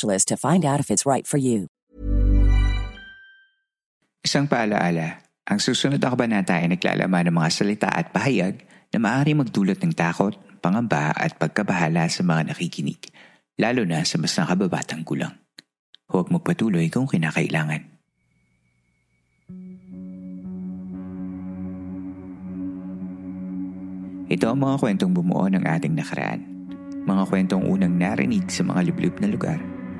to find out if it's right for you. Isang paalaala, ang susunod na kabanata ay naglalaman ng mga salita at pahayag na maaari magdulot ng takot, pangamba at pagkabahala sa mga nakikinig, lalo na sa mas nakababatang gulang. Huwag magpatuloy kung kinakailangan. Ito ang mga kwentong bumuo ng ating nakaraan. Mga kwentong unang narinig sa mga liblib na lugar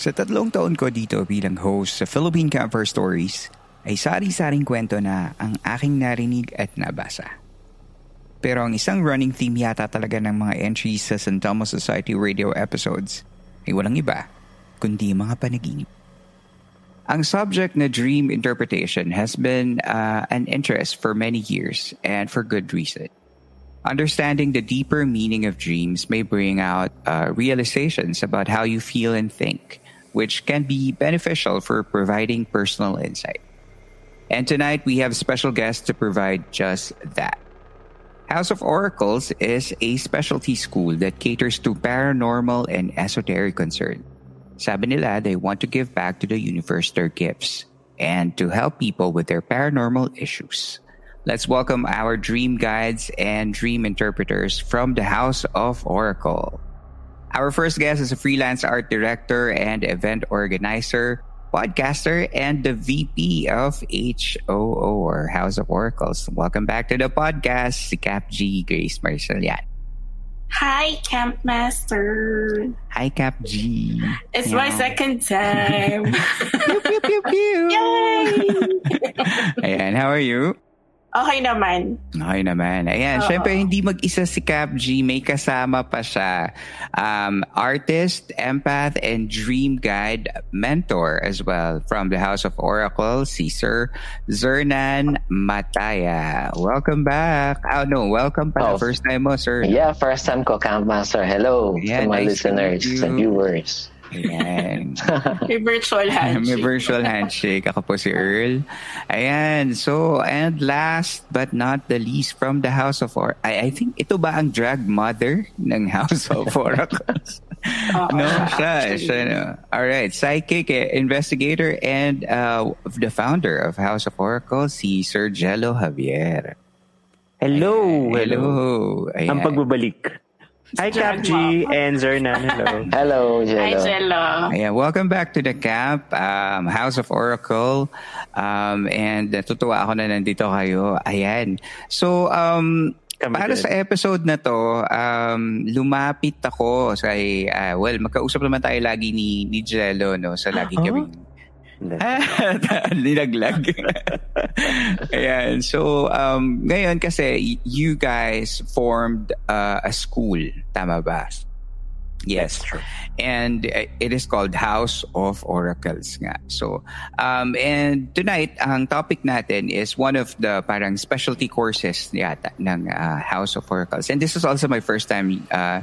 Sa tatlong taon ko dito bilang host sa Philippine Camper Stories, ay sari-saring kwento na ang aking narinig at nabasa. Pero ang isang running theme yata talaga ng mga entries sa San Telmo Society radio episodes ay walang iba, kundi mga panaginip. Ang subject na dream interpretation has been uh, an interest for many years and for good reason. Understanding the deeper meaning of dreams may bring out uh, realizations about how you feel and think, which can be beneficial for providing personal insight. And tonight we have special guests to provide just that. House of Oracles is a specialty school that caters to paranormal and esoteric concern. Sabi nila, they want to give back to the universe their gifts and to help people with their paranormal issues. Let's welcome our dream guides and dream interpreters from the House of Oracle. Our first guest is a freelance art director and event organizer, podcaster, and the VP of HOO or House of Oracles. Welcome back to the podcast, si Cap G Grace Marcelian. Hi, Camp Master. Hi, Cap G. It's my second time. pew, pew, pew, pew. Yay! Ayan, how are you? Okay naman. Okay naman. Ayan, Oo. syempre hindi mag-isa si Cap G, may kasama pa siya. Um, artist, empath, and dream guide mentor as well from the House of Oracle, si Sir Zernan Mataya. Welcome back. Oh no, welcome pa. Oh. First time mo, sir. Yeah, first time ko, Camp Master. Hello Yeah, to my nice listeners and viewers. Ayan. May virtual handshake. May virtual handshake. Ako po si Earl. Ayan. So, and last but not the least from the House of Or I, I think ito ba ang drag mother ng House of Oracles? No, siya, siya. no. All right. Psychic, eh, investigator, and uh, the founder of House of Oracles, si Sir Jello Javier. Hello! Hello. Ang Ayan. pagbabalik. Hi, Cap G and Zernan. Hello. Hello, Hi, Jello. Jello. Ayan, welcome back to the camp, um, House of Oracle. Um, and natutuwa ako na nandito kayo. Ayan. So, um, Kami para din. sa episode na to, um, lumapit ako sa, uh, well, magkausap naman tayo lagi ni, ni Jello, no? Sa lagi Huh? kaming Nilaglag. Ayan. So, um, ngayon kasi, you guys formed uh, a school. Tama ba? Yes. And uh, it is called House of Oracles nga. So, um, and tonight, ang topic natin is one of the parang specialty courses yata ng uh, House of Oracles. And this is also my first time uh,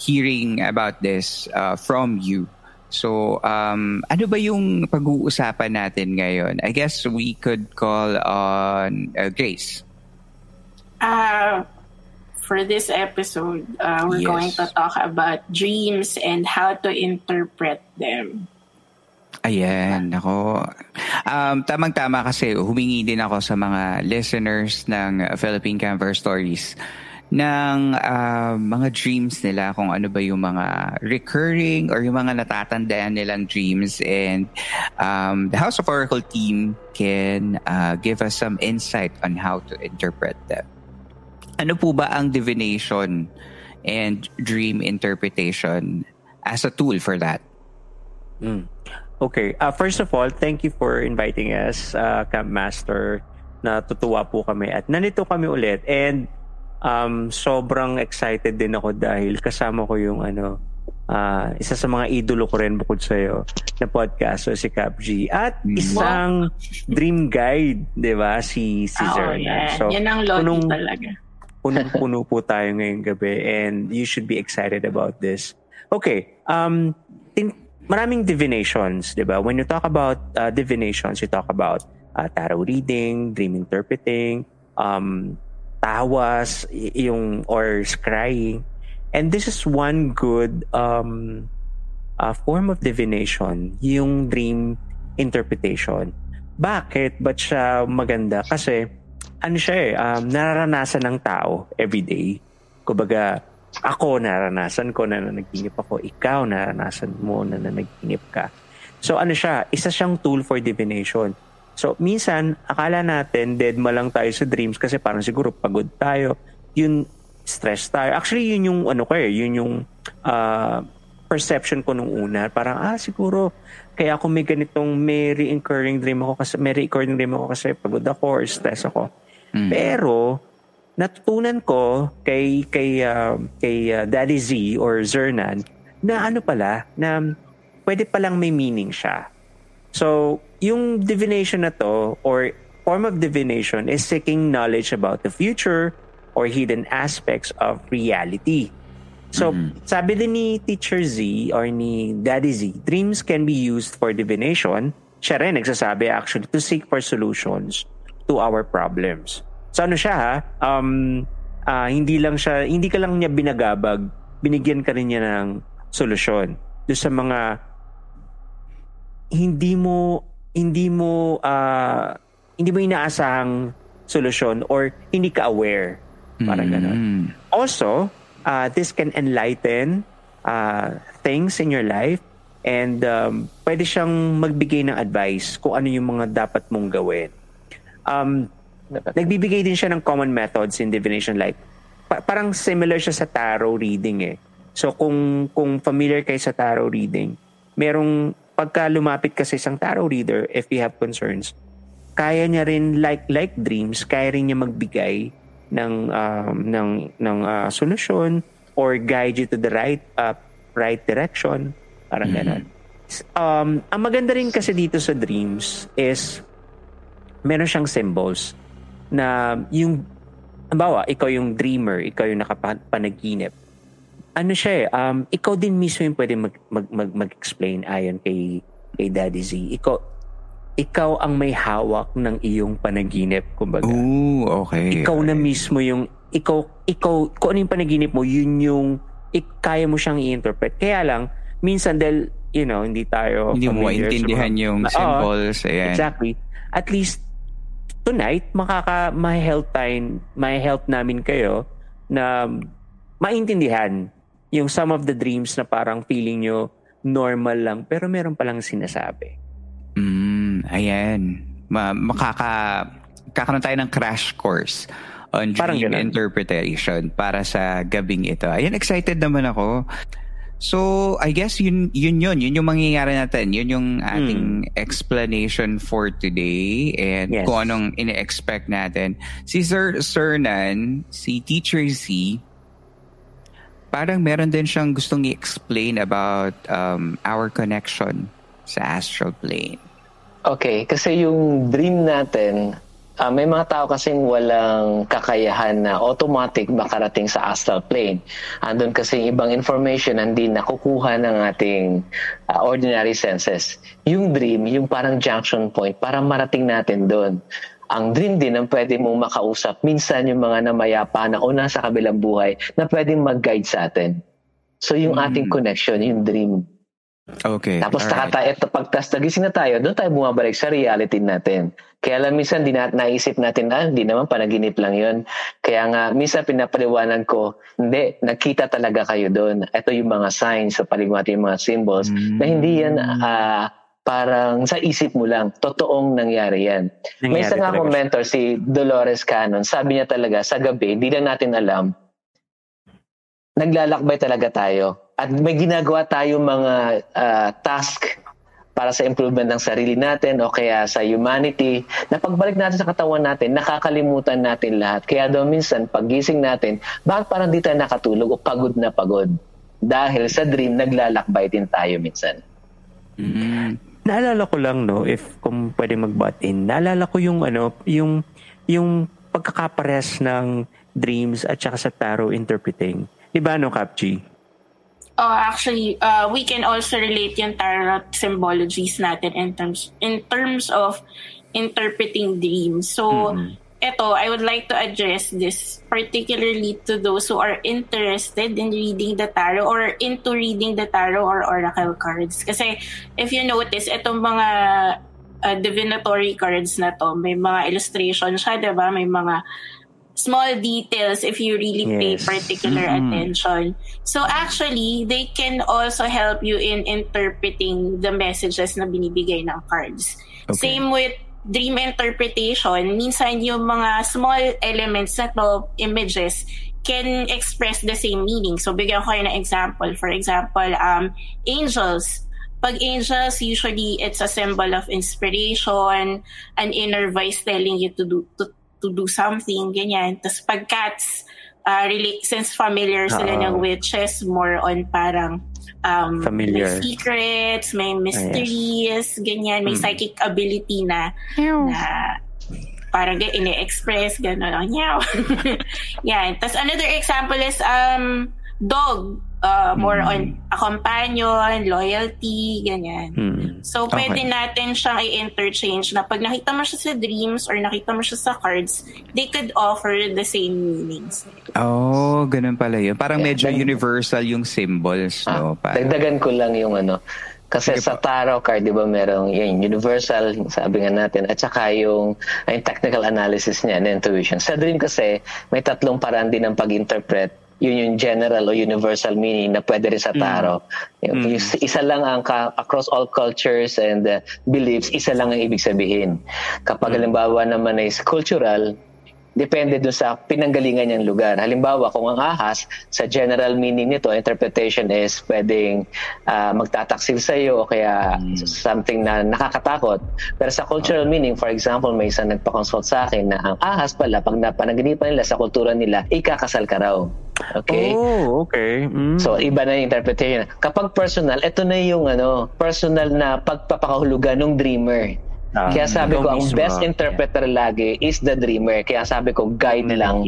hearing about this uh, from you. So, um, ano ba yung pag-uusapan natin ngayon? I guess we could call on uh, Grace. Uh, for this episode, uh, we're Yes. going to talk about dreams and how to interpret them. Ayan, ako. Um, tamang-tama kasi humingi din ako sa mga listeners ng Philippine Camper Stories ng uh, mga dreams nila kung ano ba yung mga recurring or yung mga natatandaan nilang dreams and um, the House of Oracle team can uh, give us some insight on how to interpret them. Ano po ba ang divination and dream interpretation as a tool for that? Mm. Okay. Uh, first of all, thank you for inviting us, uh, Camp Master. Natutuwa po kami at nandito kami ulit. And um, sobrang excited din ako dahil kasama ko yung ano, uh, isa sa mga idolo ko rin bukod sa'yo na podcast, so si Cap G. At isang dream guide, di ba? Si, si Oo, Zerna. yan. So, yan ang lodi punong- talaga. punong-puno po tayo ngayong gabi and you should be excited about this. Okay, um, tin- maraming divinations, di ba? When you talk about uh, divinations, you talk about uh, tarot reading, dream interpreting, um, tawas, yung, or scrying. And this is one good um, uh, form of divination, yung dream interpretation. Bakit? Ba't siya maganda? Kasi, ano siya eh, um, nararanasan ng tao everyday. Kumbaga, ako naranasan ko na nanaginip ako, ikaw naranasan mo na nanaginip ka. So ano siya, isa siyang tool for divination. So minsan, akala natin dead ma lang tayo sa dreams kasi parang siguro pagod tayo, yun stress tayo. Actually, yun yung ano ko eh, yun yung uh, perception ko nung una. Parang, ah, siguro, kaya ako may ganitong, may recurring dream ako kasi, may recurring dream ako kasi pagod ako or stress ako. Pero, natutunan ko kay kay uh, kay uh, Daddy Z or Zernan na ano pala na pwede palang may meaning siya. So, yung divination na to or form of divination is seeking knowledge about the future or hidden aspects of reality. So, sabi din ni Teacher Z or ni Daddy Z, dreams can be used for divination. Siya rin nagsasabi actually to seek for solutions to our problems. So ano siya ha? Um, ah, hindi lang siya, hindi ka lang niya binagabag, binigyan ka rin niya ng solusyon. Doon sa mga hindi mo hindi mo ah, hindi mo inaasahang solusyon or hindi ka aware. Parang ganun. Mm. Also, uh, this can enlighten uh, things in your life and um, pwede siyang magbigay ng advice kung ano yung mga dapat mong gawin. Um, nagbibigay din siya ng common methods in divination like pa- parang similar siya sa tarot reading eh. So kung kung familiar kayo sa tarot reading, merong pagka lumapit ka sa isang tarot reader if you have concerns, kaya niya rin like like dreams, kaya rin niya magbigay ng um, ng ng uh, solusyon or guide you to the right uh, right direction, parang ganun. Um, ang maganda rin kasi dito sa dreams is meron siyang symbols na yung halimbawa, ikaw yung dreamer, ikaw yung nakapanaginip. Ano siya eh, um, ikaw din mismo yung pwede mag, mag, mag, mag-explain ayon kay, kay Daddy Z. Ikaw, ikaw ang may hawak ng iyong panaginip, kumbaga. Ooh, okay. ikaw na mismo yung, ikaw, ikaw, kung ano yung panaginip mo, yun yung, ik, kaya mo siyang i-interpret. Kaya lang, minsan dahil, you know, hindi tayo Hindi mo maintindihan yung symbols. Ayan. Exactly. At least tonight makaka may help time, may help namin kayo na maintindihan yung some of the dreams na parang feeling nyo normal lang pero meron palang sinasabi. Mm, ayan. Ma- makaka kakaroon tayo ng crash course on Parang dream ganun. interpretation para sa gabing ito. Ayan, excited naman ako. So, I guess yun yun yun, yun yung mangyayari natin. Yun yung ating explanation for today and Yes. kung anong ine-expect natin. Si Sir Cernan, si Teacher Z, parang meron din siyang gustong i-explain about um, our connection sa astral plane. Okay, kasi yung dream natin, uh, may mga tao kasing walang kakayahan na automatic makarating sa astral plane. Andun kasi ibang information na hindi nakukuha ng ating uh, ordinary senses. Yung dream, yung parang junction point para marating natin doon. Ang dream din ang pwede mong makausap. Minsan yung mga namayapa na o nasa kabilang buhay na pwedeng mag-guide sa atin. So yung mm. ating connection, yung dream. Okay. Tapos taka ito, pag tas nagising na tayo, doon tayo bumabalik sa reality natin. Kaya lang minsan di na, naisip natin, ah, hindi naman panaginip lang yon Kaya nga, minsan pinapaliwanan ko, hindi, nakita talaga kayo doon. Ito yung mga signs sa paligwati, yung mga symbols, mm. na hindi yan uh, parang sa isip mo lang, totoong nangyari yan. Nangyari May isa nga akong mentor, si Dolores Cannon, sabi niya talaga, sa gabi, di lang natin alam, naglalakbay talaga tayo at may ginagawa tayo mga uh, task para sa improvement ng sarili natin o kaya sa humanity, na pagbalik natin sa katawan natin, nakakalimutan natin lahat. Kaya daw minsan, paggising natin, bakit parang di tayo nakatulog o pagod na pagod? Dahil sa dream, naglalakbay din tayo minsan. Mm-hmm. Naalala ko lang, no, if kung pwede mag-butt in, naalala ko yung, ano, yung, yung pagkakapares ng dreams at saka sa tarot interpreting. Di ba, no, Kapchi? Oh, actually, uh, we can also relate yung tarot symbologies natin in terms in terms of interpreting dreams. So, mm-hmm. Ito, I would like to address this particularly to those who are interested in reading the tarot or into reading the tarot or oracle cards. Kasi if you notice, itong mga uh, divinatory cards na to, may mga illustration siya, 'di ba? May mga small details if you really yes. pay particular mm-hmm. attention. So actually, they can also help you in interpreting the messages na binibigay ng cards. Okay. Same with dream interpretation. Minsan yung mga small elements na to, images, can express the same meaning. So bigyan ko kayo ng example. For example, um, angels. Pag angels, usually it's a symbol of inspiration, an inner voice telling you to do to to do something, ganyan. Tapos pag cats, uh, really, since familiar sila Uh-oh. ng witches, more on parang um, familiar. may secrets, may mysteries, yes. ganyan, may mm. psychic ability na, na parang ini-express, gano'n, nyaw. Yan. Tapos another example is um, dog uh, more mm. on a companion, loyalty, ganyan. Mm. So, okay. pwede natin siyang i-interchange na pag nakita mo siya sa dreams or nakita mo siya sa cards, they could offer the same meanings. Oh, ganun pala yun. Parang yeah, medyo dag- universal yung symbols, ah, no? Parang... Dagdagan ko lang yung ano, kasi sa tarot card, di ba, merong yun, universal, sabi nga natin, at saka yung, yung technical analysis niya, na intuition. Sa dream kasi, may tatlong paraan din ng pag-interpret yun yung general o universal meaning na pwede rin sa mm. taro. Mm. Isa lang ang ka, across all cultures and uh, beliefs, isa lang ang ibig sabihin. Kapag mm. halimbawa naman is cultural, depende dun sa pinanggalingan niyang lugar. Halimbawa, kung ang ahas, sa general meaning nito, interpretation is pwedeng uh, magtataksil sa iyo o kaya mm. something na nakakatakot. Pero sa cultural meaning, for example, may isang nagpa-consult sa akin na ang ahas pala, pag napanaginipan nila sa kultura nila, ikakasal ka raw. Okay? Oh, okay. Mm. So, iba na yung interpretation. Kapag personal, ito na yung ano, personal na pagpapakahulugan ng dreamer. Um, Kaya sabi ko, ang best interpreter lagi is the dreamer. Kaya sabi ko, guide lang.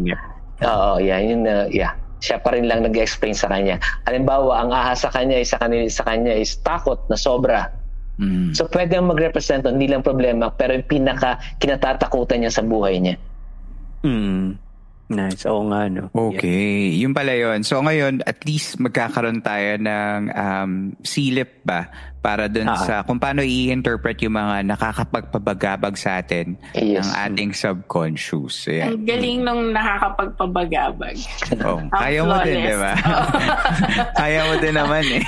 Oo, yeah, yun, uh, yeah. Siya pa rin lang nag-explain sa kanya. Halimbawa, ang ahas sa kanya, is, sa, kanila, sa kanya is takot na sobra. Mm. So, pwede mag-represent, hindi lang problema, pero yung pinaka kinatatakutan niya sa buhay niya. Mm. Nice. Oo nga, no? Okay. Yeah. Yung pala yun. So ngayon, at least magkakaroon tayo ng um, silip ba para dun ah. sa kung paano i-interpret yung mga nakakapagpabagabag sa atin yes. ng ating subconscious. Ayan. Ang galing nung nakakapagpabagabag. Oh, kaya mo din, di ba? kaya mo din naman eh.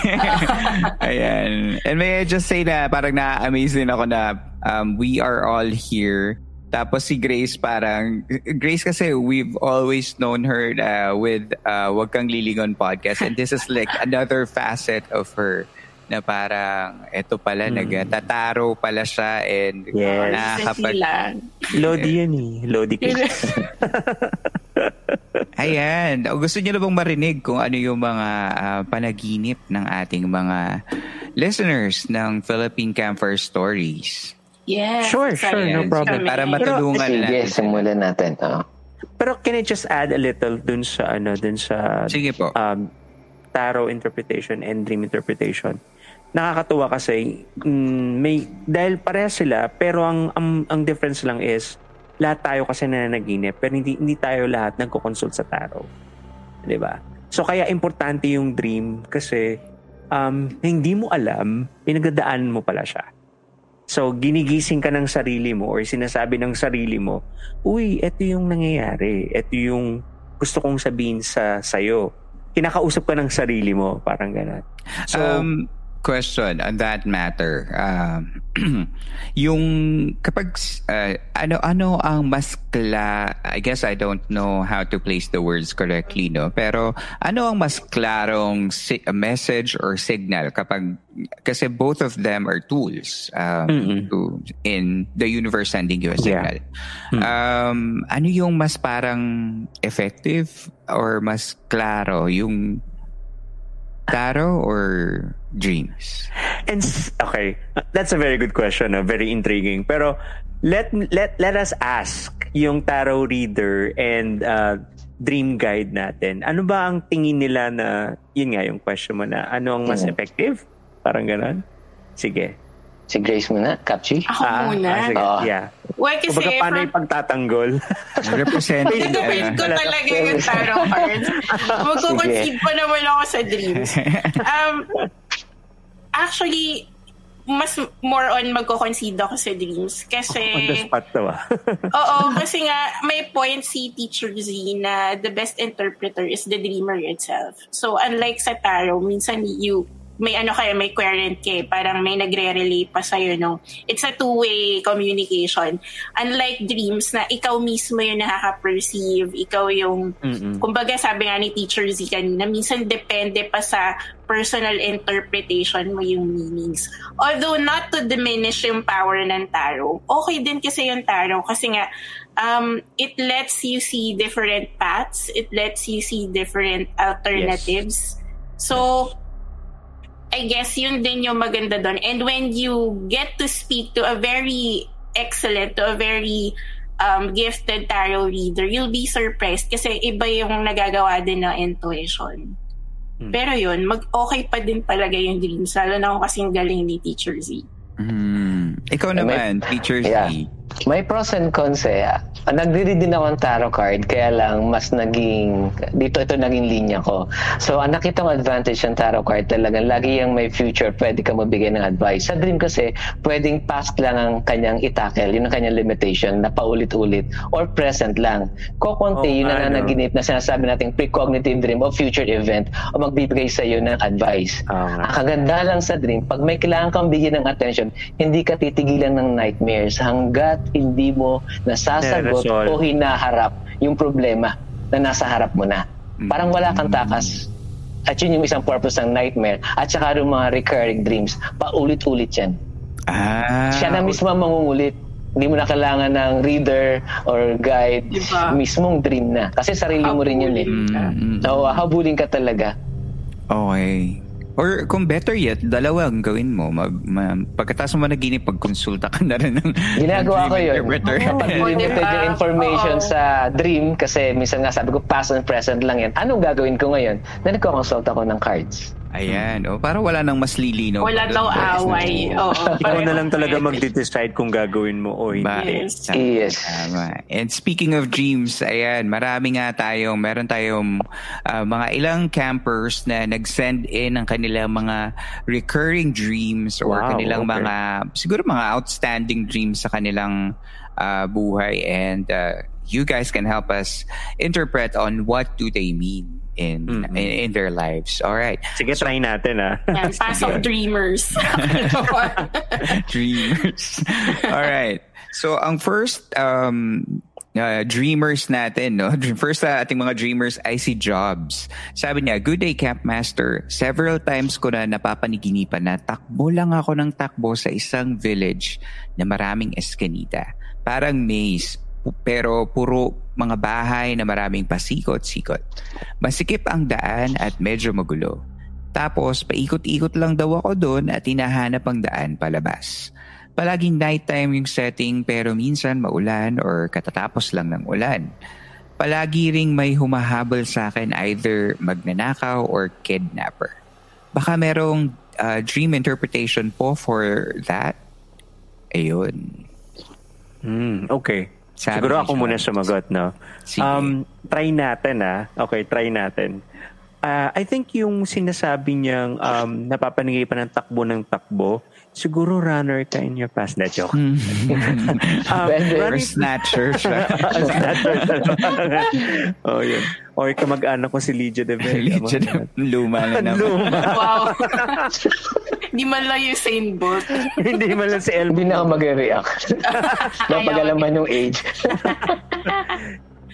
Ayan. And may I just say na parang na-amaze din ako na um, we are all here tapos si Grace parang, Grace kasi we've always known her uh, with uh, Wag Kang Lilingon podcast and this is like another facet of her na parang eto pala mm. nagtataro pala siya and yes. nakakapag Lodi yan eh Lodi Ayan. O gusto niyo na bang marinig kung ano yung mga uh, panaginip ng ating mga listeners ng Philippine Campfire Stories? Yes. Sure, sure. No problem. Para matulungan Sige, natin. simulan natin. Oh. Pero can I just add a little dun sa ano, dun sa Sige po. um, tarot interpretation and dream interpretation. Nakakatuwa kasi mm, may dahil pareha sila pero ang, ang ang difference lang is lahat tayo kasi nananaginip pero hindi hindi tayo lahat nagko-consult sa tarot. 'Di ba? So kaya importante yung dream kasi um, hindi mo alam, pinagdadaanan mo pala siya. So, ginigising ka ng sarili mo or sinasabi ng sarili mo, uy, eto yung nangyayari. Eto yung gusto kong sabihin sa sayo. Kinakausap ka ng sarili mo, parang gano'n. So, um, question on that matter. Um, yung kapag uh, ano ano ang mas kla I guess I don't know how to place the words correctly no pero ano ang mas klarong si- message or signal kapag kasi both of them are tools um, to, in the universe sending you a signal. Yeah. Um, ano yung mas parang effective or mas klaro yung tarot or dreams? And okay, that's a very good question, no? very intriguing. Pero let let let us ask yung tarot reader and uh, dream guide natin. Ano ba ang tingin nila na yun nga yung question mo na ano ang mas Mm. effective? Parang ganon. Sige. Si Grace muna, Kapchi. Ako muna. ah, sige. Oo. Yeah. Well, kasi Kumbaga, paano from- yung pagtatanggol? Representing Gagawin ko uh, talaga yung tarot cards. Magkukoncede pa naman ako sa dreams. Um, actually, mas more on magko-concede ako sa dreams. Kasi, On the spot to ah. oo, kasi nga, may point si Teacher Z na the best interpreter is the dreamer itself. So, unlike sa tarot, minsan you may ano kaya, may querent kay, parang may nagre-relate pa sa'yo, no? It's a two-way communication. Unlike dreams na ikaw mismo yung nakaka-perceive, ikaw yung, Mm-mm. kumbaga sabi nga ni Teacher Z kanina, minsan depende pa sa personal interpretation mo yung meanings. Although not to diminish yung power ng tarot, okay din kasi yung tarot kasi nga, um, it lets you see different paths, it lets you see different alternatives. So, I guess yun din yung maganda doon. And when you get to speak to a very excellent, to a very um, gifted tarot reader, you'll be surprised kasi iba yung nagagawa din ng intuition. Hmm. Pero yun, mag-okay pa din talaga yung dreams, lalo na kung kasing galing ni Teacher Z. Hmm. Ikaw May- naman, Teacher Yeah. May pros and cons eh. Nagre-read din ako ng tarot card, kaya lang mas naging, dito ito naging linya ko. So, ang nakita kong advantage ng tarot card talagang lagi yung may future, pwede ka mabigay ng advice. Sa dream kasi, pwedeng past lang ang kanyang itakel, yun ang kanyang limitation na paulit-ulit, or present lang. Kokonti, Oo yun no? nananaginip na sinasabi nating precognitive dream o future event o magbibigay sa iyo ng advice. Nga. Ang kaganda lang sa dream, pag may kailangan kang bigyan ng attention, hindi ka titigilan ng nightmares hanggat hindi mo nasasagot o hinaharap yung problema na nasa harap mo na. Parang wala kang takas. At yun yung isang purpose ng nightmare. At saka yung mga recurring dreams, paulit-ulit yan. Ah, Siya na mismo ang mangungulit. Hindi mo na kailangan ng reader or guide. Diba? Mismong dream na. Kasi sarili mo rin yun eh. Mm, mm, So, habulin ka talaga. Okay. Or kung better yet, dalawang gawin mo. Mag, ma, pagkatapos mo managinip, pagkonsulta ka na rin ng Ginagawa ng ko dream yun. interpreter. Pag limited Diba? yung information Oo. sa dream, kasi minsan nga sabi ko, past and present lang yan. Anong gagawin ko ngayon? Na nagkakonsult ako ng cards. Ayan. O, para wala nang mas lilinaw. Wala daw away. Oo. Ikaw na lang talaga mag-decide kung gagawin mo o Ba, hindi. Yes. Yes. tama. And speaking of dreams, ayan, marami nga tayong, meron tayong ah, mga ilang campers na nag-send in ang kanilang mga recurring dreams or Wow, kanilang okay. mga, siguro mga outstanding dreams sa kanilang ah, buhay. And ah, you guys can help us interpret on what do they mean in Mhm. in, in their lives. All right. Sige, try natin ah. Yan, pass of dreamers. dreamers. All right. So ang first um uh, dreamers natin, no? First sa ating mga dreamers ay si Jobs. Sabi niya, Good day, Camp Master. Several times ko na napapaniginipan na takbo lang ako ng takbo sa isang village na maraming eskanita. Parang maze. Pero puro mga bahay na maraming pasikot-sikot. Masikip ang daan at medyo magulo. Tapos paikot-ikot lang daw ako doon at hinahanap ang daan palabas. Palaging nighttime yung setting pero minsan maulan or katatapos lang ng ulan. Palagi ring may humahabol sa akin either magnanakaw or kidnapper. Baka merong uh, dream interpretation po for that. Ayun. Mm, okay. Sabi Siguro ako muna sumagot, no? Sige. Um, try natin, ah. Okay, try natin. Uh, I think yung sinasabi niyang um, napapaningay pa ng takbo ng takbo, siguro runner ka in your past. Na joke. um, running... snatcher snatcher oh, yun. Or kamag-anak ko si Lydia de Vega. Lydia de Luma na naman. Luma. wow. Hindi man lang yung Usain Bolt. Hindi man lang si Elmo. Hindi na ako mag-react. Napagalaman yung age.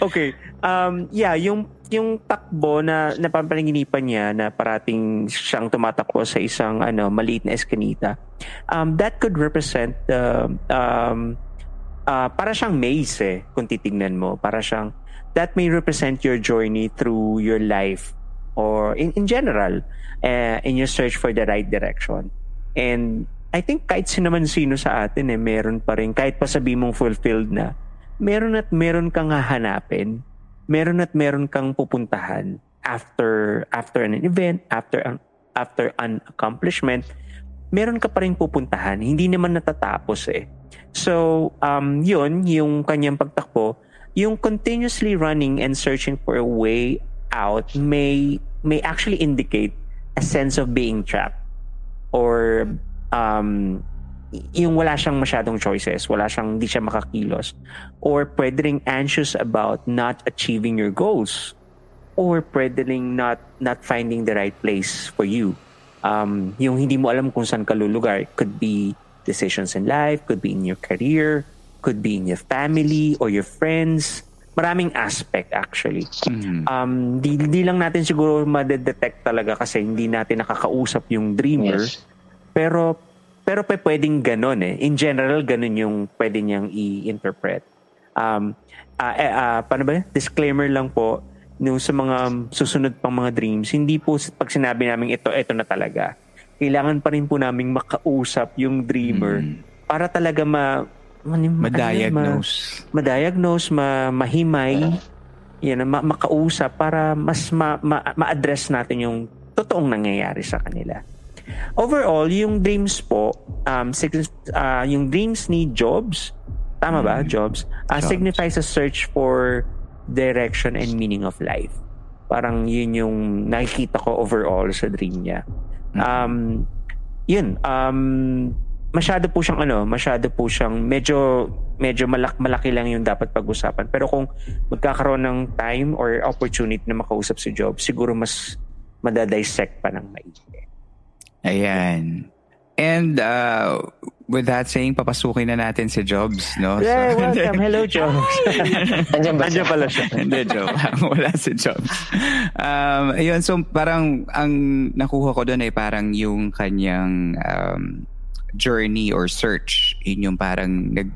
okay. Um, yeah, yung yung takbo na napapanaginipan niya na parating siyang tumatakbo sa isang ano maliit na eskinita. Um, that could represent the uh, um, uh, para siyang maze eh, kung titingnan mo. Para siyang that may represent your journey through your life or in, in general uh, in your search for the right direction. And I think kahit sino man sino sa atin eh, meron pa rin, kahit pa sabi mong fulfilled na, meron at meron kang hahanapin meron at meron kang pupuntahan after after an event, after an after an accomplishment, meron ka pa rin pupuntahan. Hindi naman natatapos eh. So, um, yun, yung kanyang pagtakbo, yung continuously running and searching for a way out may may actually indicate a sense of being trapped or um, yung wala siyang masyadong choices, wala siyang, hindi siya makakilos. Or pwede ring anxious about not achieving your goals. Or pwede not, not finding the right place for you. Um, yung hindi mo alam kung saan ka lulugar. Could be decisions in life, could be in your career, could be in your family or your friends. Maraming aspect actually. Mm-hmm. Um, di, di lang natin siguro madedetect talaga kasi hindi natin nakakausap yung dreamer. Yes. Pero pero pa pwedeng ganun eh. In general, ganun yung pwede niyang i-interpret. Um, uh, uh, paano ba? Disclaimer lang po, no, sa mga susunod pang mga dreams, hindi po pag sinabi namin ito, ito na talaga. Kailangan pa rin po namin makausap yung dreamer mm. para talaga ma, ma ma-diagnose. Ma, ma-diagnose, ma, mahimay, yan, ma, makausap para mas ma, ma, ma-address natin yung totoong nangyayari sa kanila. Overall, yung dreams po, um, uh, yung dreams ni Jobs, tama ba, mm. Jobs, uh, Jobs, signifies a search for direction and meaning of life. Parang yun yung nakikita ko overall sa dream niya. Mm. Um, yun, um, masyado po siyang ano, masyado po siyang medyo medyo malak malaki lang yung dapat pag-usapan. Pero kung magkakaroon ng time or opportunity na makausap si Job, siguro mas madadissect pa ng maigi. Ayan. And uh, with that saying, papasukin na natin si Jobs, no? Yeah, so, welcome. Hello, Jobs. Andiyan ba Andiyan pala siya. Hindi, joke. Wala si Jobs. Um, ayun, so parang ang nakuha ko doon ay parang yung kanyang um, journey or search. Yun yung parang nag,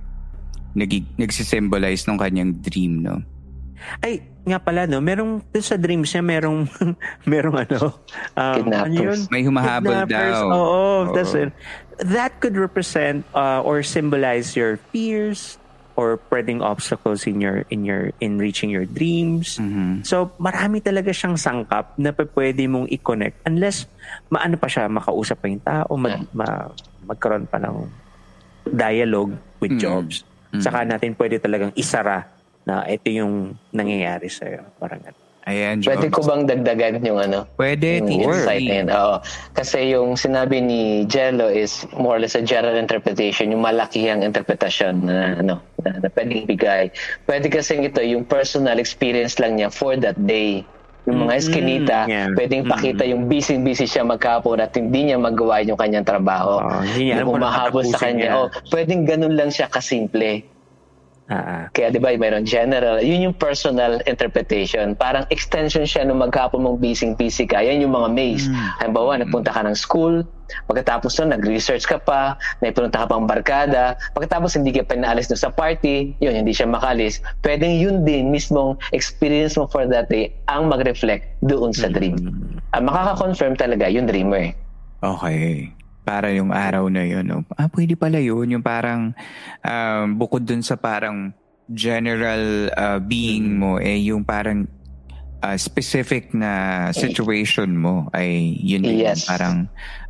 nag, nagsisymbolize ng kanyang dream, no? Ay, nga pala, no? Merong, sa dreams niya, merong, merong ano, um, Kidnappers. Ano yun? May humahabol daw. Oo, oh, that's it. That could represent uh, or symbolize your fears or pwedeng obstacles in your in your in reaching your dreams. Mm-hmm. So marami talaga siyang sangkap na pwede mong i-connect unless maano pa siya makausap pa yung tao, mag, ma, magkaroon pa ng dialogue with mm-hmm. jobs. Mm-hmm. Saka natin pwede talagang isara na ito yung nangyayari sa'yo. Parang ano. Ayan, Jobs. Pwede ko bang dagdagan yung ano? Pwede, yung insight na Oo. Kasi yung sinabi ni Jello is more or less a general interpretation, yung malakihang interpretasyon na, ano, na, na pwedeng bigay. Pwede kasi ito, yung personal experience lang niya for that day. Yung mga eskinita, mm-hmm. yeah. pwedeng pakita mm-hmm. yung busy-busy siya magkapon at hindi niya magawa yung kanyang trabaho. Oh, hindi niya yung umahabol sa kanya. Oh, pwedeng ganun lang siya kasimple Uh-huh. Kaya di ba, mayroon general, yun yung personal interpretation. Parang extension siya nung maghapon mong busy-busy ka. Yan yung mga maze. Mm. Halimbawa, nagpunta ka ng school, pagkatapos nun, nag-research ka pa, may punta ka pang barkada, pagkatapos hindi ka pinaalis sa party, yun, hindi siya makalis. Pwedeng yun din, mismong experience mo for that day, ang mag-reflect doon sa dream. Mm. Uh, makaka-confirm talaga yung dreamer. Okay para yung araw na yun. No? Ah, pwede pala yun. Yung parang um, bukod dun sa parang general uh, being mo, eh yung parang uh, specific na situation mo ay yun yes. yung parang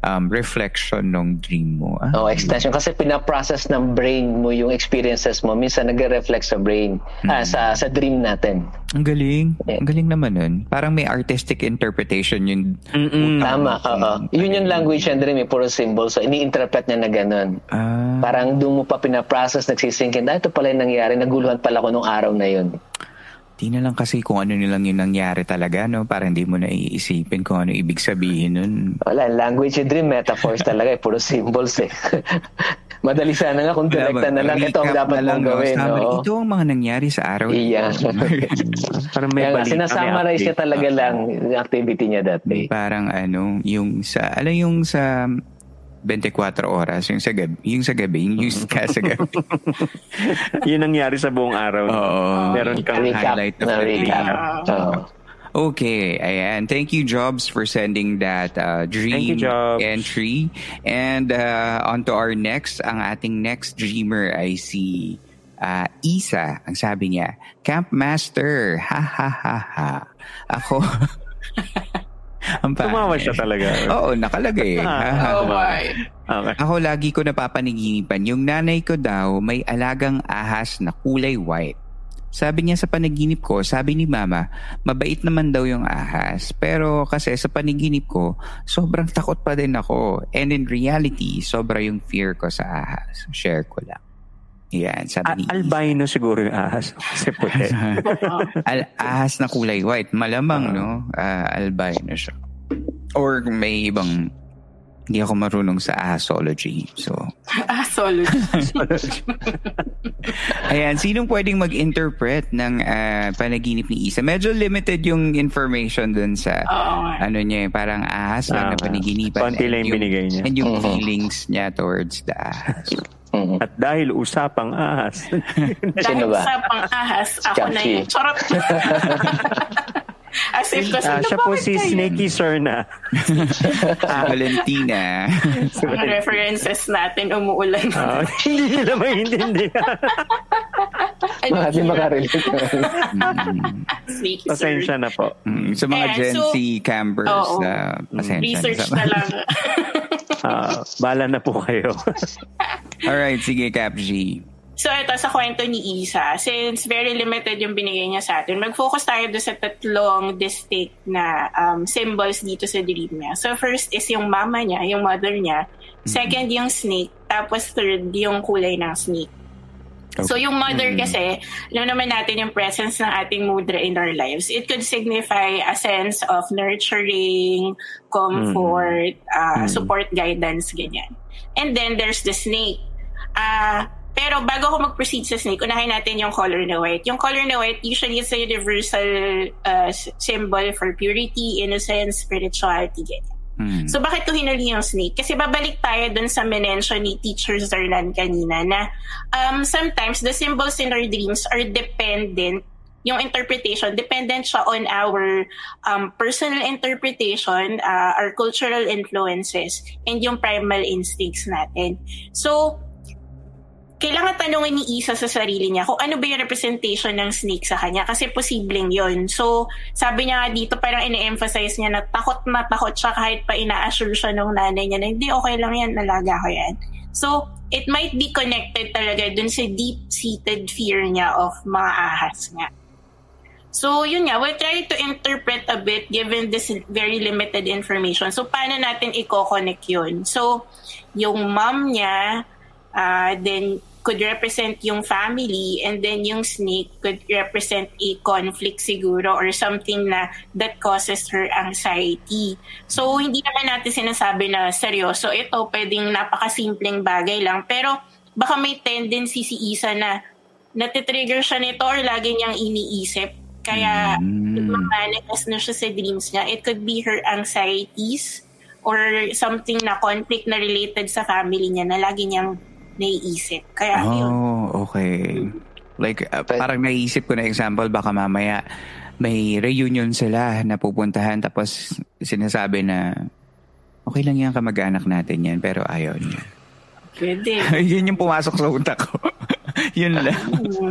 um, reflection ng dream mo. Ah, oh, extension. Kasi pinaprocess ng brain mo yung experiences mo. Minsan nagre-reflect sa brain, mm-hmm. ah, sa, sa dream natin. Ang galing. Yeah. Ang galing naman nun. Parang may artistic interpretation yun. Tama, oo. Yun yung language ng dream, eh, puro symbol. So, ini-interpret niya na ganun. Ah. Parang doon mo pa pinaprocess, nagsisinkin, ah, ito pala yung nangyari, naguluhan pala ko nung araw na yun. Di na lang kasi kung ano nilang yung nangyari talaga, no? Para hindi mo na iisipin kung ano ibig sabihin nun. Wala, language dream metaphors talaga, eh, puro symbols eh. Madali sana nga kung direkta na lang ito ang dapat mong gawin. No? Ito ang mga nangyari sa araw. Iya. parang may balita. Sinasummarize niya talaga lang yung activity niya that day. Parang ano, yung sa, alam yung sa 24 oras yung sa gabi, yung sa gabi, yung use ka sa gabi. yun nangyari sa buong araw. Oo. Meron kang recap, highlight of the day. Okay, ayan. Thank you, Jobs, for sending that uh, dream you, entry. And uh, on to our next, ang ating next dreamer ay si uh, Isa. Ang sabi niya, Camp Master, ha ha ha ha. Ako, Ang Tumawa siya talaga. Oo, nakalagay. oh my. Okay. Ako lagi ko napapanaginipan. Yung nanay ko daw may alagang ahas na kulay white. Sabi niya sa panaginip ko, sabi ni mama, mabait naman daw yung ahas. Pero kasi sa panaginip ko, sobrang takot pa din ako. And in reality, sobra yung fear ko sa ahas. Share ko lang. Yan, sabi ni A- albino siguro yung ahas. Kasi puti. Al- ahas na kulay white. Malamang, uh, no? Uh, albino siya. Or may ibang hindi ako marunong sa ahasology. So, ahasology. Ayan, sinong pwedeng mag-interpret ng uh, panaginip ni Isa? Medyo limited yung information dun sa oh, ano niya, parang ahas lang uh, na panaginipan. Konti lang yung binigay niya. And yung uh-huh. feelings niya towards the ahas. Mm-hmm. At dahil usapang ahas. dahil usapang ahas, ako na yun. Charot. As if kasi, uh, siya po si kayo? Snakey Serna. uh, Valentina. Ang references natin umuulan. Uh, hindi nila maintindihan. Hindi makarelate. Snakey Pasensya na po. Mm, sa mga Ayan, Gen so, Z campers, oh, uh, pasensya Research na lang. Uh, bala na po kayo. Alright, sige Cap G. So ito sa kwento ni Isa, since very limited yung binigay niya sa atin, mag-focus tayo doon sa tatlong distinct na um, symbols dito sa dream niya. So first is yung mama niya, yung mother niya. Mm-hmm. Second yung snake. Tapos third yung kulay ng snake. So yung mother mm-hmm. kasi, alam naman natin yung presence ng ating mudra in our lives. It could signify a sense of nurturing, comfort, mm-hmm. Uh, mm-hmm. support, guidance, ganyan. And then there's the snake. Uh, pero bago ako mag-proceed sa snake, unahin natin yung color na white. Yung color na white, usually is a universal uh, symbol for purity, innocence, spirituality, ganyan. Mm. So bakit ko hinuli yung snake? Kasi babalik tayo dun sa mention ni Teacher Zerlan kanina na um, sometimes the symbols in our dreams are dependent yung interpretation, dependent siya on our um, personal interpretation, uh, our cultural influences, and yung primal instincts natin. So, kailangan tanongin ni Isa sa sarili niya kung ano ba yung representation ng snake sa kanya kasi posibleng yon So, sabi niya dito parang ine-emphasize niya na takot na takot siya kahit pa ina-assure siya ng nanay niya na hindi, okay lang yan, nalaga ko yan. So, it might be connected talaga dun sa deep-seated fear niya of mga ahas nga. So, yun nga, we'll try to interpret a bit given this very limited information. So, paano natin i-connect yun? So, yung mom niya, uh, then could represent yung family and then yung snake could represent a conflict siguro or something na that causes her anxiety. So hindi naman natin sinasabi na seryoso ito, pwedeng napakasimpleng bagay lang pero baka may tendency si Isa na natitrigger siya nito or lagi niyang iniisip. Kaya mm. manifest na siya sa dreams niya. It could be her anxieties or something na conflict na related sa family niya na lagi niyang naiisip. Kaya oh, yun. okay. Like, uh, parang naisip ko na example, baka mamaya may reunion sila na pupuntahan tapos sinasabi na okay lang yan kamag-anak natin yan pero ayaw niya. Pwede. Yun yung pumasok sa utak ko. Yun lang.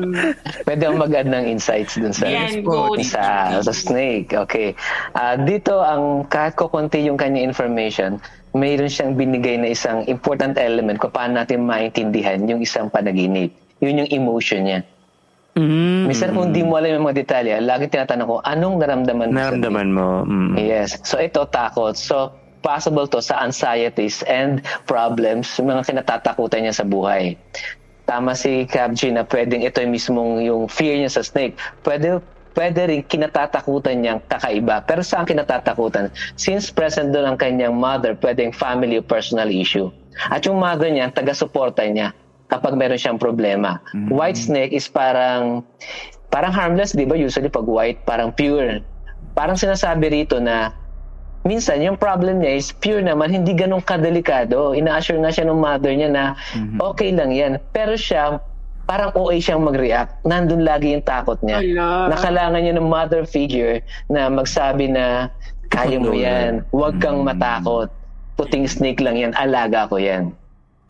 Pwede ang mag-add ng insights dun sa, Yan, sa, sa snake. Okay. Uh, dito, ang kahit ko konti yung kanya information, mayroon siyang binigay na isang important element kung paano natin maintindihan yung isang panaginip. Yun yung emotion niya. Mm. Minsan kung hindi mo alam yung mga detalye, lagi tinatanong ko, anong naramdaman mo? Naramdaman mo. Mm. Yes. So ito, takot. So possible to sa anxieties and problems, mga kinatatakutan niya sa buhay. Tama si Kabji na pwedeng ito yung mismong yung fear niya sa snake. Pwede pwede rin kinatatakutan niyang kakaiba. Pero saan kinatatakutan? Since present doon ang kanyang mother, pwedeng family or personal issue. At yung mother niya, taga-suporta niya kapag meron siyang problema. Mm-hmm. White snake is parang parang harmless, 'di ba? Usually pag white, parang pure. Parang sinasabi rito na minsan yung problem niya is pure naman, hindi ganun kadelikado. Ina-assure nga siya ng mother niya na mm-hmm. okay lang yan. Pero siya, parang OA siyang mag-react. Nandun lagi yung takot niya. Ala. Nakalangan niya ng mother figure na magsabi na, kaya mo yan, huwag kang mm-hmm. matakot. Puting snake lang yan, alaga ko yan.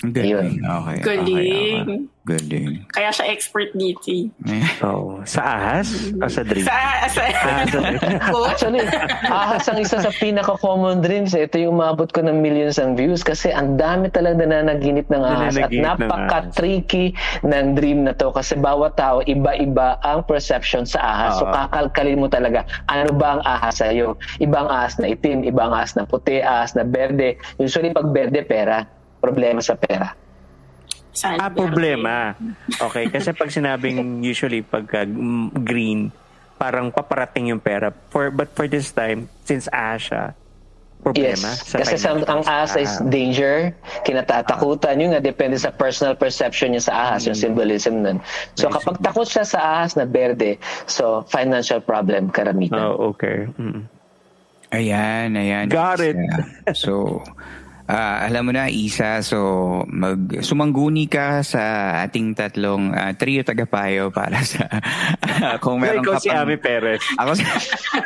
Galing. Okay. Galing. Okay, okay. Galing. Kaya siya expert dito. oh, sa ahas o sa dream? Sa, sa, Actually, ahas ang isa sa pinaka-common dreams. Ito yung umabot ko ng millions ng views kasi ang dami talaga nananaginip ng ahas at napaka-tricky ng dream na to kasi bawat tao iba-iba ang perception sa ahas. Uh-huh. So kakalkalin mo talaga ano ba ang ahas sa'yo. Ibang ahas na itim, ibang ahas na puti, ahas na berde. Usually pag berde, pera problema sa pera. Saan ah, problema. Okay, kasi pag sinabing usually pagka green, parang paparating yung pera. For but for this time, since Asha, problema. Yes, sa kasi sa, ang asa is danger, kinatatakutan. Ah. Yung nga, depende sa personal perception niya sa ahas, mm. yung symbolism nun. So, kapag takot siya sa ahas na berde, so, financial problem karamitan. Oh, okay. Mm. Ayan, ayan. Got it. So, Uh, alam mo na, Isa, so mag sumangguni ka sa ating tatlong uh, trio tagapayo para sa uh, kung meron ka pang... si Ami Perez. Ako si...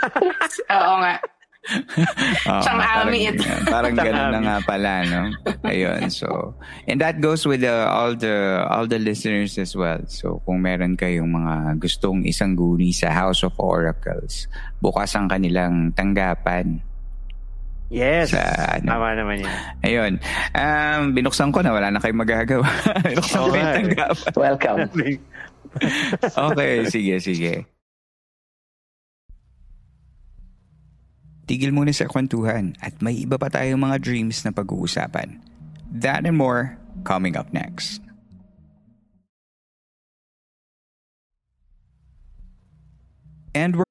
Oo nga. oh, Siyang Ami ito. Parang ganun na nga pala, no? Ayun, so... And that goes with the, all the all the listeners as well. So, kung meron kayong mga gustong isang guni sa House of Oracles, bukas ang kanilang tanggapan Yes. Sa, ano. Tama naman yan. Ayun. Um, binuksan ko na wala na kayong magagawa. binuksan ko yung tanggapan. Welcome. okay, sige, sige. Tigil muna sa kwentuhan at may iba pa tayong mga dreams na pag-uusapan. That and more coming up next. And we're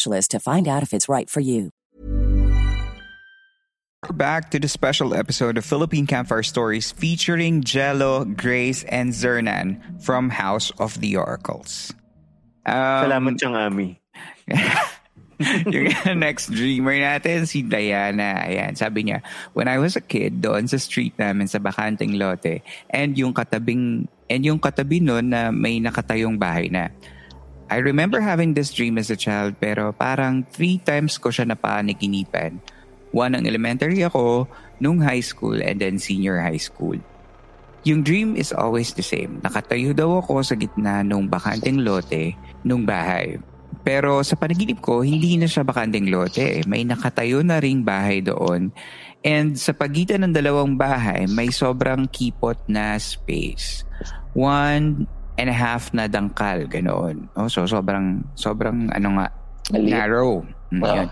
to find out if it's right for you. We're back to the special episode of Philippine Campfire Stories featuring Jello, Grace, and Zernan from House of the Oracles. Um, Salamat siyang Ami. yung next dreamer natin, si Diana. Ayan, sabi niya, when I was a kid, doon sa street namin sa Bakanting Lote, and yung katabing, and yung katabi nun na may nakatayong bahay na. I remember having this dream as a child, pero parang three times ko siya napanikinipan. One ang elementary ako, nung high school, and then senior high school. Yung dream is always the same. Nakatayo daw ako sa gitna nung bakanting lote nung bahay. Pero sa panaginip ko, hindi na siya bakanting lote. May nakatayo na ring bahay doon. And sa pagitan ng dalawang bahay, may sobrang kipot na space. One and a half na dangkal, ganoon. Oh, so sobrang, sobrang ano nga, Maliit. narrow. Mm, Wow. yun.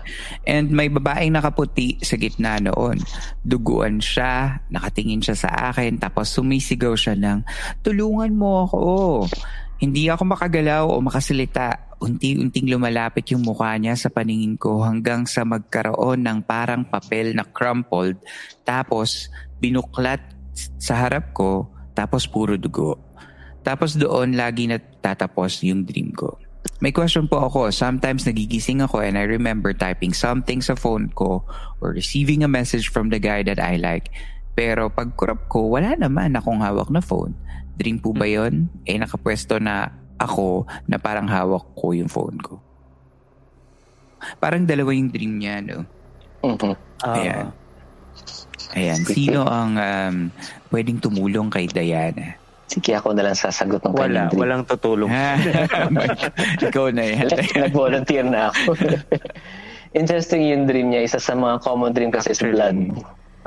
And may babaeng nakaputi sa gitna noon. Duguan siya, nakatingin siya sa akin, tapos sumisigaw siya ng, tulungan mo ako. Hindi ako makagalaw o makasalita. Unti-unting lumalapit yung mukha niya sa paningin ko hanggang sa magkaroon ng parang papel na crumpled. Tapos binuklat sa harap ko, tapos puro dugo. Tapos doon lagi natatapos yung dream ko. May question po ako. Sometimes nagigising ako and I remember typing something sa phone ko or receiving a message from the guy that I like. Pero pag kurap ko, wala naman akong hawak na phone. Dream po ba yun? Eh nakapwesto na ako na parang hawak ko yung phone ko. Parang dalawa yung dream niya, no? Ah, Ayan. Ayan. Sino ang um, pwedeng tumulong kay Diana? Sige, ako na lang sasagot ng wala, dream. walang tutulong. Ikaw na yan. Nag-volunteer na ako. Interesting yung dream niya. Isa sa mga common dream kasi is blood.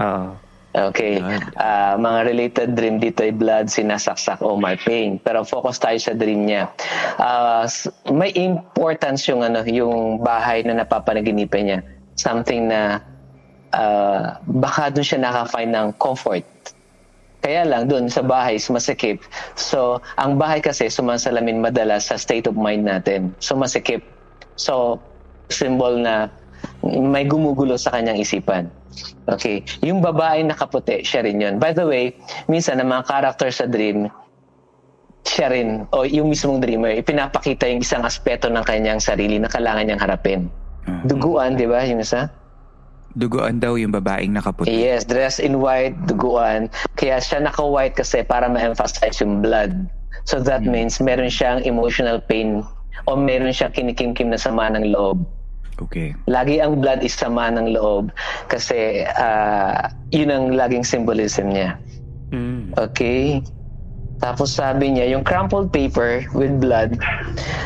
Oo. Okay. Ah, mga related dream dito ay blood, sinasaksak o may pain. Pero focus tayo sa dream niya. S- may importance yung ano, yung bahay na napapanaginipan niya. Something na ah, baka doon siya naka-find ng comfort. Kaya lang doon sa bahay masikip. So, ang bahay kasi sumasalamin madalas sa state of mind natin. So, masikip. So, symbol na may gumugulo sa kanyang isipan. Okay. Yung babae nakaputi, siya rin yun. By the way, minsan ang mga character sa dream, siya rin, o yung mismong dreamer, ipinapakita yung isang aspeto ng kanyang sarili na kailangan niyang harapin. Duguan, di ba? Yung isa? Duguan daw yung babaeng nakaputi. Yes, dressed in white, duguan. Kaya siya naka-white kasi para ma-emphasize yung blood. So that means meron siyang emotional pain o meron siyang kinikimkim na sama ng loob. Okay. Lagi ang blood is sama ng loob kasi ah, yun ang laging symbolism niya. Mm. Okay? Tapos sabi niya, yung crumpled paper with blood,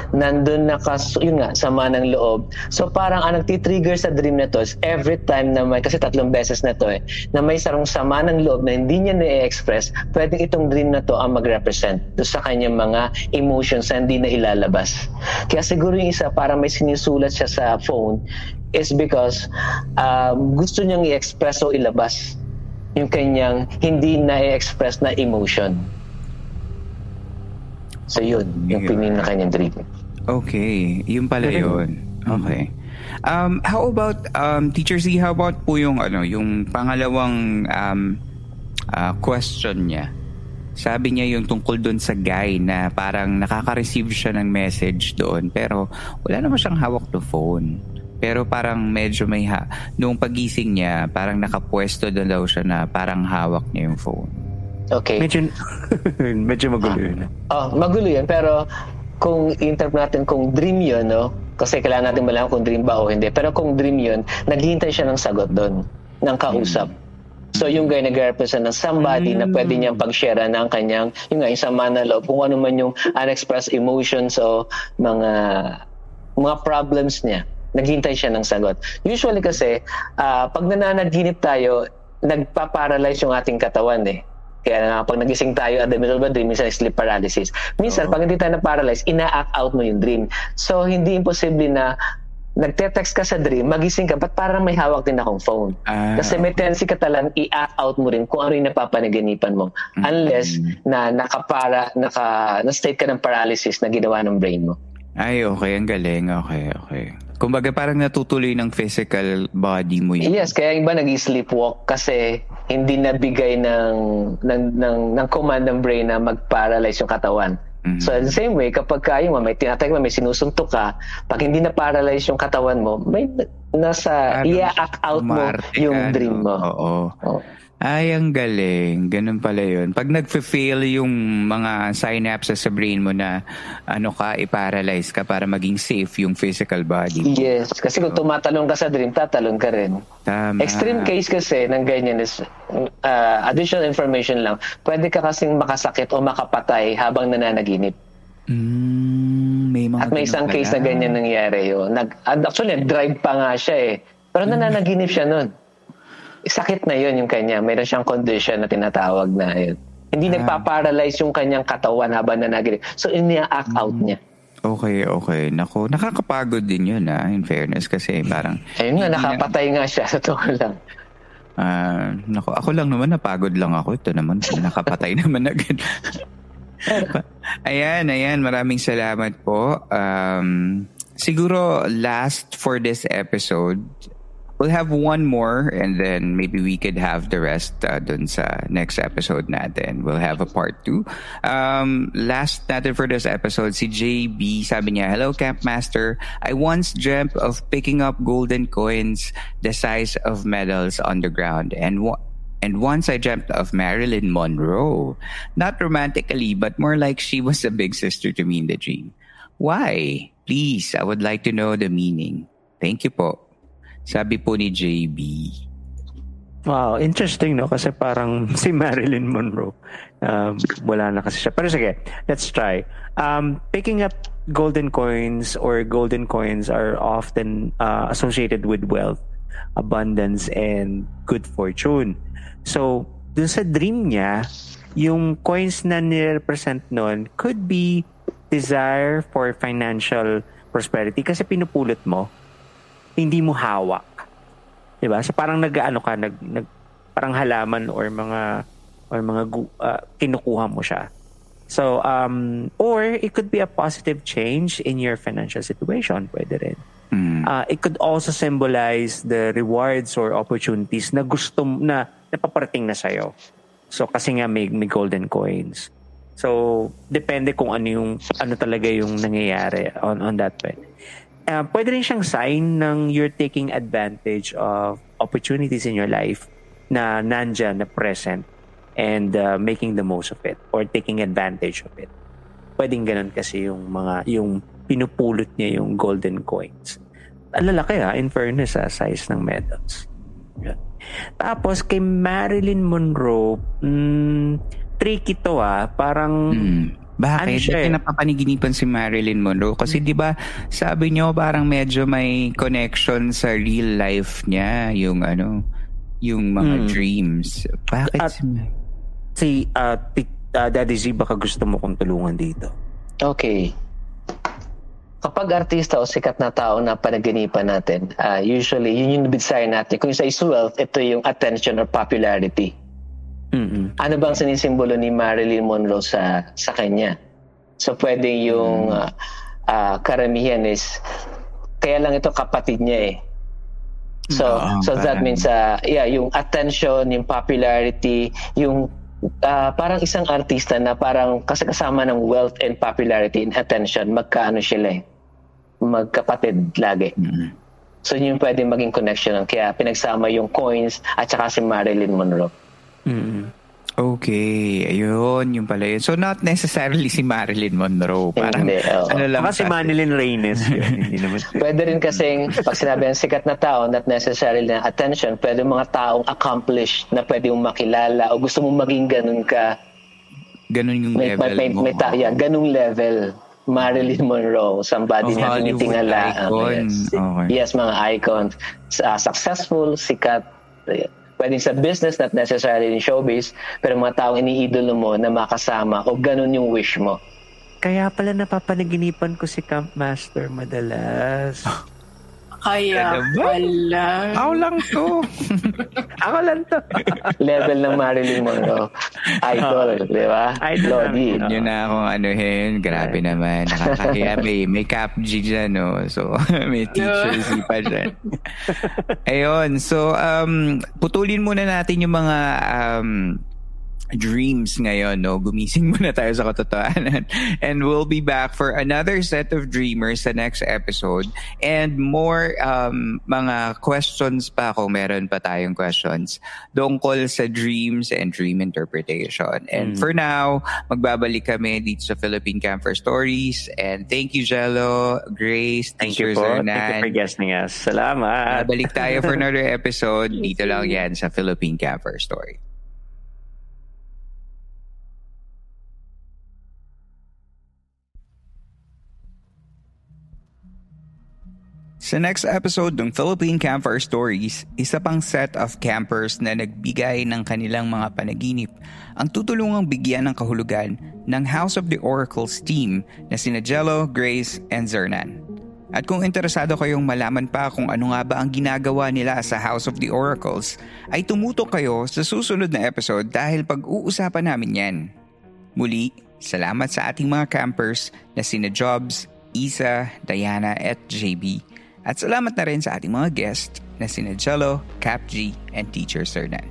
nandun nakas, yun nga, sama ng loob. So parang ang nagtitrigger sa dream na to is every time na may, kasi tatlong beses na to eh, na may sarong sama ng loob na hindi niya na-express, pwedeng itong dream na to ang mag-represent sa kanyang mga emotions na hindi na ilalabas. Kaya siguro yung isa, parang may sinusulat siya sa phone, is because um, gusto niyang i-express o ilabas yung kanyang hindi na i-express na emotion. So yun, yung Yeah. pining na kanyang dream. Okay. Yun pala yun. Okay. Um, how about, um, Teacher Z, how about po yung, ano, yung pangalawang um, ah, question niya? Sabi niya yung tungkol doon sa guy na parang nakaka-receive siya ng message doon pero wala naman siyang hawak na phone. Pero parang medyo may ha... Nung pagising niya, parang nakapwesto doon daw siya na parang hawak niya yung phone. Okay. Medyo, medyo magulo yun. Oh, magulo yan, pero kung interpret natin kung dream yun, no? Kasi kailangan natin malaman kung dream ba o hindi. Pero kung dream yun, naghihintay siya ng sagot doon, ng kausap. So yung guy nag-represent ng somebody na pwede niyang pag-share ng kanyang, yung nga, yung sama na loob, kung ano man yung unexpressed emotions o mga mga problems niya. naghihintay siya ng sagot. Usually kasi, uh, pag nananaginip tayo, nagpa-paralyze yung ating katawan eh. Kaya nga, pag nagising tayo at the middle of a dream, minsan sleep paralysis. Minsan, oh. pag hindi tayo na-paralyze, ina-act out mo yung dream. So, hindi imposible na nagte-text ka sa dream, magising ka, ba't parang may hawak din akong phone? Ah, Kasi may tendency ka talang i-act out mo rin kung ano yung napapanaganipan mo. Mm-hmm. Unless na nakapara, naka, na-state ka ng paralysis na ginawa ng brain mo. Ay, okay. Ang galing. Okay, okay. Kumbaga parang natutuloy ng physical body mo yun. Yes, kaya iba nag-sleepwalk kasi hindi nabigay ng, ng, ng, ng command ng brain na mag-paralyze yung katawan. Mm-hmm. So, in the same way, kapag kayo mo, may tinatay mo, may sinusuntok ka, pag hindi na-paralyze yung katawan mo, may nasa, i-act out mo yung dream mo. Oo. Oh. Ay, ang galing. Ganun pala yun. Pag nag-fail yung mga synapses sa brain mo na ano ka, i-paralyze ka para maging safe yung physical body. Yes. Kasi kung tumatalon ka sa dream, tatalon ka rin. Tama. Extreme case kasi ng ganyan is uh, additional information lang. Pwede ka kasing makasakit o makapatay habang nananaginip. Mm, may mga At may isang case na ganyan nangyari yun. Nag, actually, drive pa nga siya eh. Pero nananaginip siya nun sakit na yun yung kanya. Mayroon siyang condition na tinatawag na yun. Hindi ah. nagpa-paralyze yung kanyang katawan habang nanagilip. So, inia-act out hmm. niya. Okay, okay. Nako, nakakapagod din yun ah, in fairness kasi parang... Ayun nga, nakapatay na... nga siya. Sa totoo lang. Uh, nako, ako lang naman, napagod lang ako. Ito naman, nakapatay naman agad. ayan, ayan. Maraming salamat po. Um, siguro last for this episode, we'll have one more and then maybe we could have the rest uh, dun sa next episode natin. We'll have a part two. Um, last natin for this episode, si JB sabi niya, Hello Camp Master, I once dreamt of picking up golden coins the size of medals on the ground and and once I dreamt of Marilyn Monroe. Not romantically, but more like she was a big sister to me in the dream. Why? Please, I would like to know the meaning. Thank you po. Sabi po ni JB. Wow, interesting no kasi parang si Marilyn Monroe um, wala na kasi siya. Pero sige, let's try. Um, picking up golden coins or golden coins are often uh, associated with wealth, abundance, and good fortune. So, dun sa dream niya, yung coins na nirepresent nun could be desire for financial prosperity kasi pinupulot mo hindi mo hawak. 'Di ba? So parang nag-ano ka, nag, nag parang halaman or mga or mga uh, kinukuha mo siya. So um or it could be a positive change in your financial situation, pwede rin. Mm. Uh, it could also symbolize the rewards or opportunities na gusto na napaparating na sa'yo. So kasi nga may, may golden coins. So depende kung ano yung ano talaga yung nangyayari on on that way uh, pwede rin siyang sign ng you're taking advantage of opportunities in your life na nandyan, na present, and uh, making the most of it or taking advantage of it. Pwedeng ganun kasi yung mga, yung pinupulot niya yung golden coins. Ang lalaki ha, in fairness ha, size ng medals. Tapos kay Marilyn Monroe, mm, tricky to ah, parang mm bakit? Ano siya, eh? napapaniginipan si Marilyn Monroe? Kasi di ba sabi niyo parang medyo may connection sa real life niya, yung ano, yung mga hmm. dreams. Bakit At, si... Uh, uh, Daddy Z, baka gusto mo kong tulungan dito. Okay. Kapag artista o sikat na tao na panaginipan natin, uh, usually yun yung desire natin. Kung isa is wealth, ito yung attention or popularity. Mm-hmm. Ano bang sinisimbolo ni Marilyn Monroe sa sa kanya? So pwede yung uh, uh, karamihan is kaya lang ito kapatid niya eh. So oh, so that means uh, yeah, yung attention, yung popularity, yung uh, parang isang artista na parang kasama ng wealth and popularity and attention, magkaano sila eh. Magkapatid lagi. Mm-hmm. So yun yung pwede maging connection. Kaya pinagsama yung coins at saka si Marilyn Monroe. Mm-hmm. Okay, ayun, yung pala yun. So not necessarily si Marilyn Monroe. Parang, hindi, oh. ano lang. Baka si Manilyn Reynes. hindi naman. pwede rin kasing, pag sinabi ng sikat na tao, not necessarily na attention, pwede mga taong accomplished na pwede mong makilala o gusto mong maging ganun ka. Ganun yung may, level may, may, mo. May, ta- yeah, ganung level. Marilyn Monroe, somebody Oh, na tinitingala. icon. Yes. Okay. yes, mga icons. Uh, successful, sikat, uh, pwedeng sa business, not necessarily in showbiz, pero mga taong iniidolo mo na makasama o ganun yung wish mo. Kaya pala napapanaginipan ko si Camp Master madalas. Kaya Ano ba? pala. Ako lang to. Ako lang to. Level ng Marilyn Monroe. Idol, di ba? Idol Lodi. Yun na akong anuhin. Grabe naman. Nakakahiya. May, may cap G dyan, no? So, may teacher si pa dyan. Ayun. So, um, putulin muna natin yung mga um, dreams ngayon, no? Gumising muna tayo sa katotohanan. And we'll be back for another set of dreamers sa next episode. And more um, mga questions pa kung meron pa tayong questions tungkol sa dreams and dream interpretation. And for now, magbabalik kami dito sa Philippine Camper Stories. And thank you, Jello, Grace, Thank Teacher you po. Thank you Zernan. for guesting us. Salamat. Balik tayo for another episode. Dito lang yan sa Philippine Camper Story. Sa next episode ng Philippine Camper Stories, isa pang set of campers na nagbigay ng kanilang mga panaginip ang tutulungang bigyan ng kahulugan ng House of the Oracles team na sina Jello, Grace, and Zernan. At kung interesado kayong malaman pa kung ano nga ba ang ginagawa nila sa House of the Oracles, ay tumutok kayo sa susunod na episode dahil pag-uusapan namin yan. Muli, salamat sa ating mga campers na sina Jobs, Isa, Diana at JB. At salamat na rin sa ating mga guest na sina Jello, Cap G, and Teacher Sernan.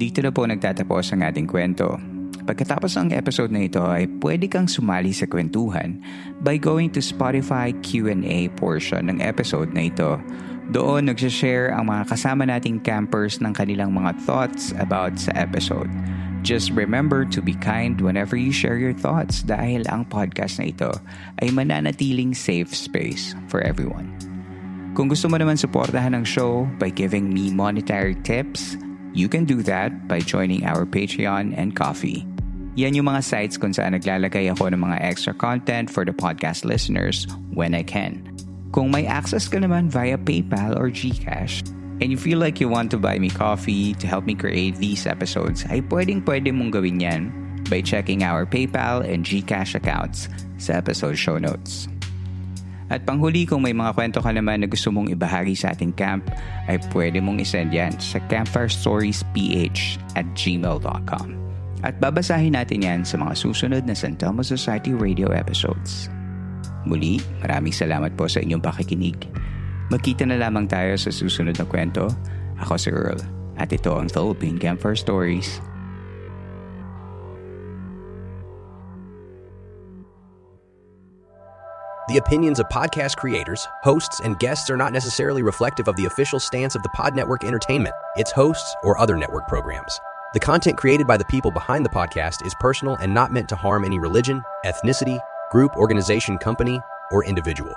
Dito na po nagtatapos ang ating kwento. Pagkatapos ng episode na ito ay pwede kang sumali sa kwentuhan by going to Spotify Q&A portion ng episode na ito. Doon nagsashare ang mga kasama nating campers ng kanilang mga thoughts about sa episode. Just remember to be kind whenever you share your thoughts dahil ang podcast na ito ay mananatiling safe space for everyone. Kung gusto mo naman suportahan ng show by giving me monetary tips, you can do that by joining our Patreon and Coffee. Yan yung mga sites kung saan naglalagay ako ng mga extra content for the podcast listeners when I can. Kung may access ka naman via PayPal or GCash, and you feel like you want to buy me coffee to help me create these episodes, ay pwedeng pwede mong gawin yan by checking our PayPal and GCash accounts sa episode show notes. At panghuli kung may mga kwento ka naman na gusto mong ibahagi sa ating camp, ay pwede mong isend yan sa campfirestoriesph at gmail.com. At babasahin natin yan sa mga susunod na San Telmo Society radio episodes. Muli, maraming salamat po sa inyong pakikinig. Magkita na lamang tayo sa susunod na kwento. Ako si Earl at ito ang Philippine Campfire Stories. The opinions of podcast creators, hosts, and guests are not necessarily reflective of the official stance of the Pod Network Entertainment, its hosts, or other network programs. The content created by the people behind the podcast is personal and not meant to harm any religion, ethnicity, group, organization, company, or individual.